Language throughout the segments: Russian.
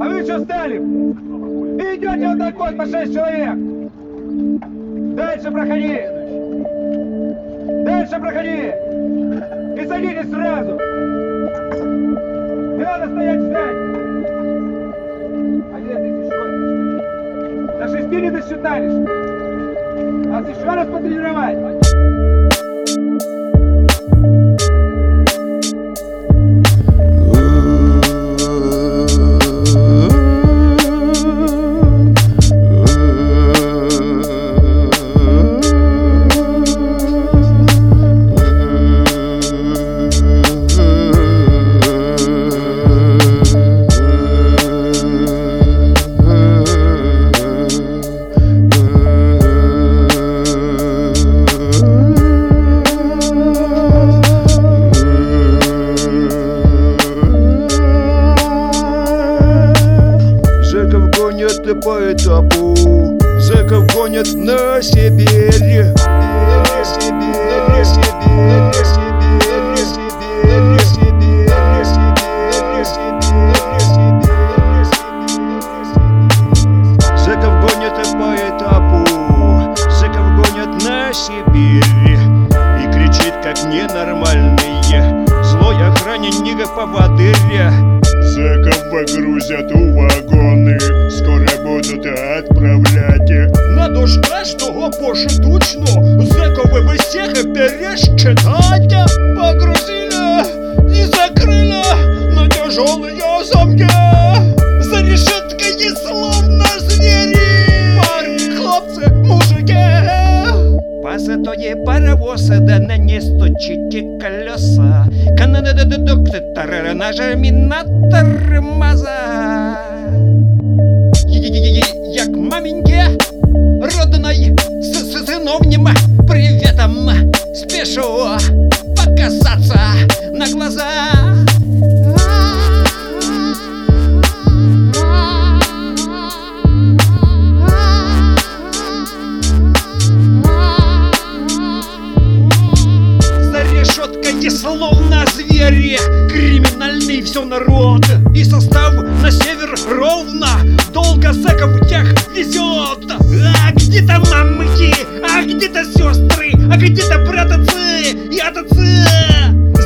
А вы что стали? И идете вот так вот по шесть человек. Дальше проходи. Дальше проходи. И садитесь сразу. Не надо стоять ждать. А ты еще? До шести не досчитались. Нас еще раз потренировать. Гонят по этапу Зэков гонят на Сибирь На Сибирь, на Сибирь, на Сибирь, И кричит как ненормальный Злой охранник поводыря Зэков погрузят у пошедучно Зэковы вы всех пересчитать Погрузили и закрыли на тяжелые замки За решеткой словно звери Парни, хлопцы, мужики Посадує паровоз, да на не стучите колеса. Кондуктор, нажми на тормоза. За решеткой словно звери. Криминальный все народ. И состав на север ровно. Долго зэков тех везет А где-то мамки, а где-то сестры А где-то братцы и отцы?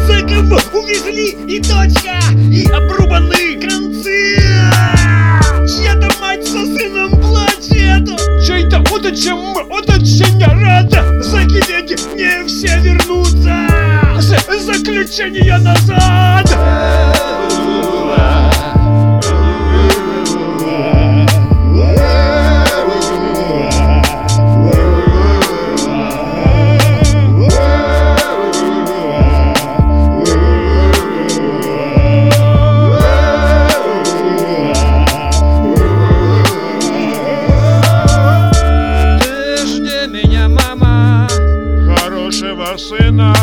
Зэков увезли и дочка И обрубаны концы? Чья-то мать со сыном плачет? Чей-то удачем удача рада Закидеть не все Заключение назад. Ты жди меня, мама. Хорошего сына,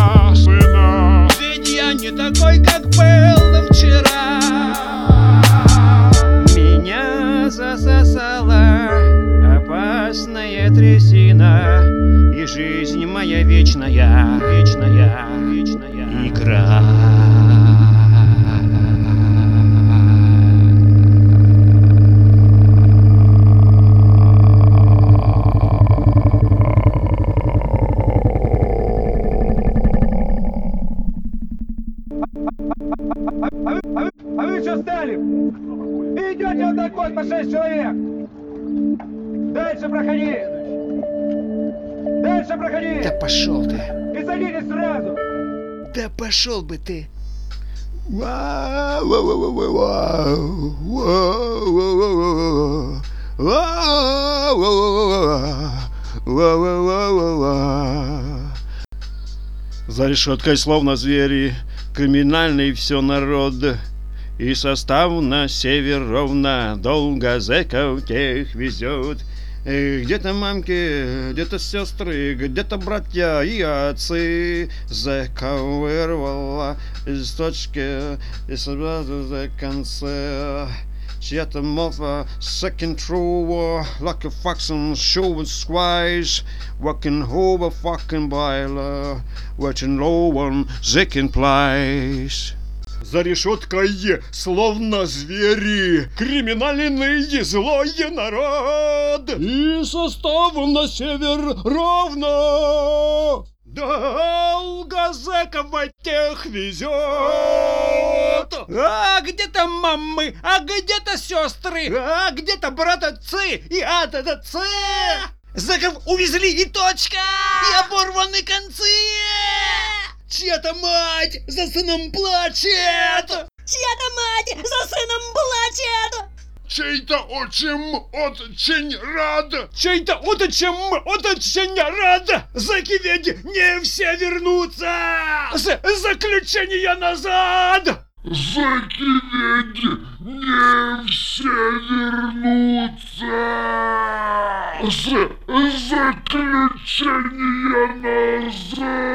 не такой, как был вчера. Меня засосала опасная трясина И жизнь моя вечная, вечная, вечная. Игра А вы, а вы, что стали? И идете вот так вот по шесть человек. Дальше проходи. Дальше проходи. Да пошел ты, И садитесь сразу. да пошел бы ты За решеткой словно звери, криминальный все народ. И состав на север ровно, долго зэков тех везет. И Где-то мамки, где-то сестры, где-то братья и отцы Зэков вырвала из точки и сразу за конце Чья-то мова second true like a fox on show and squash Walking over fucking boiler Watching low on second place За решеткой, словно звери, криминальный злой народ. И состав на север ровно. Долго зэков тех везет. А где-то мамы, а где-то сестры, А где-то братцы и ататцы. Заков увезли и точка! И оборваны концы! Чья-то мать за сыном плачет. Чья-то мать за сыном плачет! Чей-то отчим очень рад. Чей-то отчим очень рад. Заки ведь не все вернутся. С заключения назад. Заки ведь не все вернутся. С заключения назад.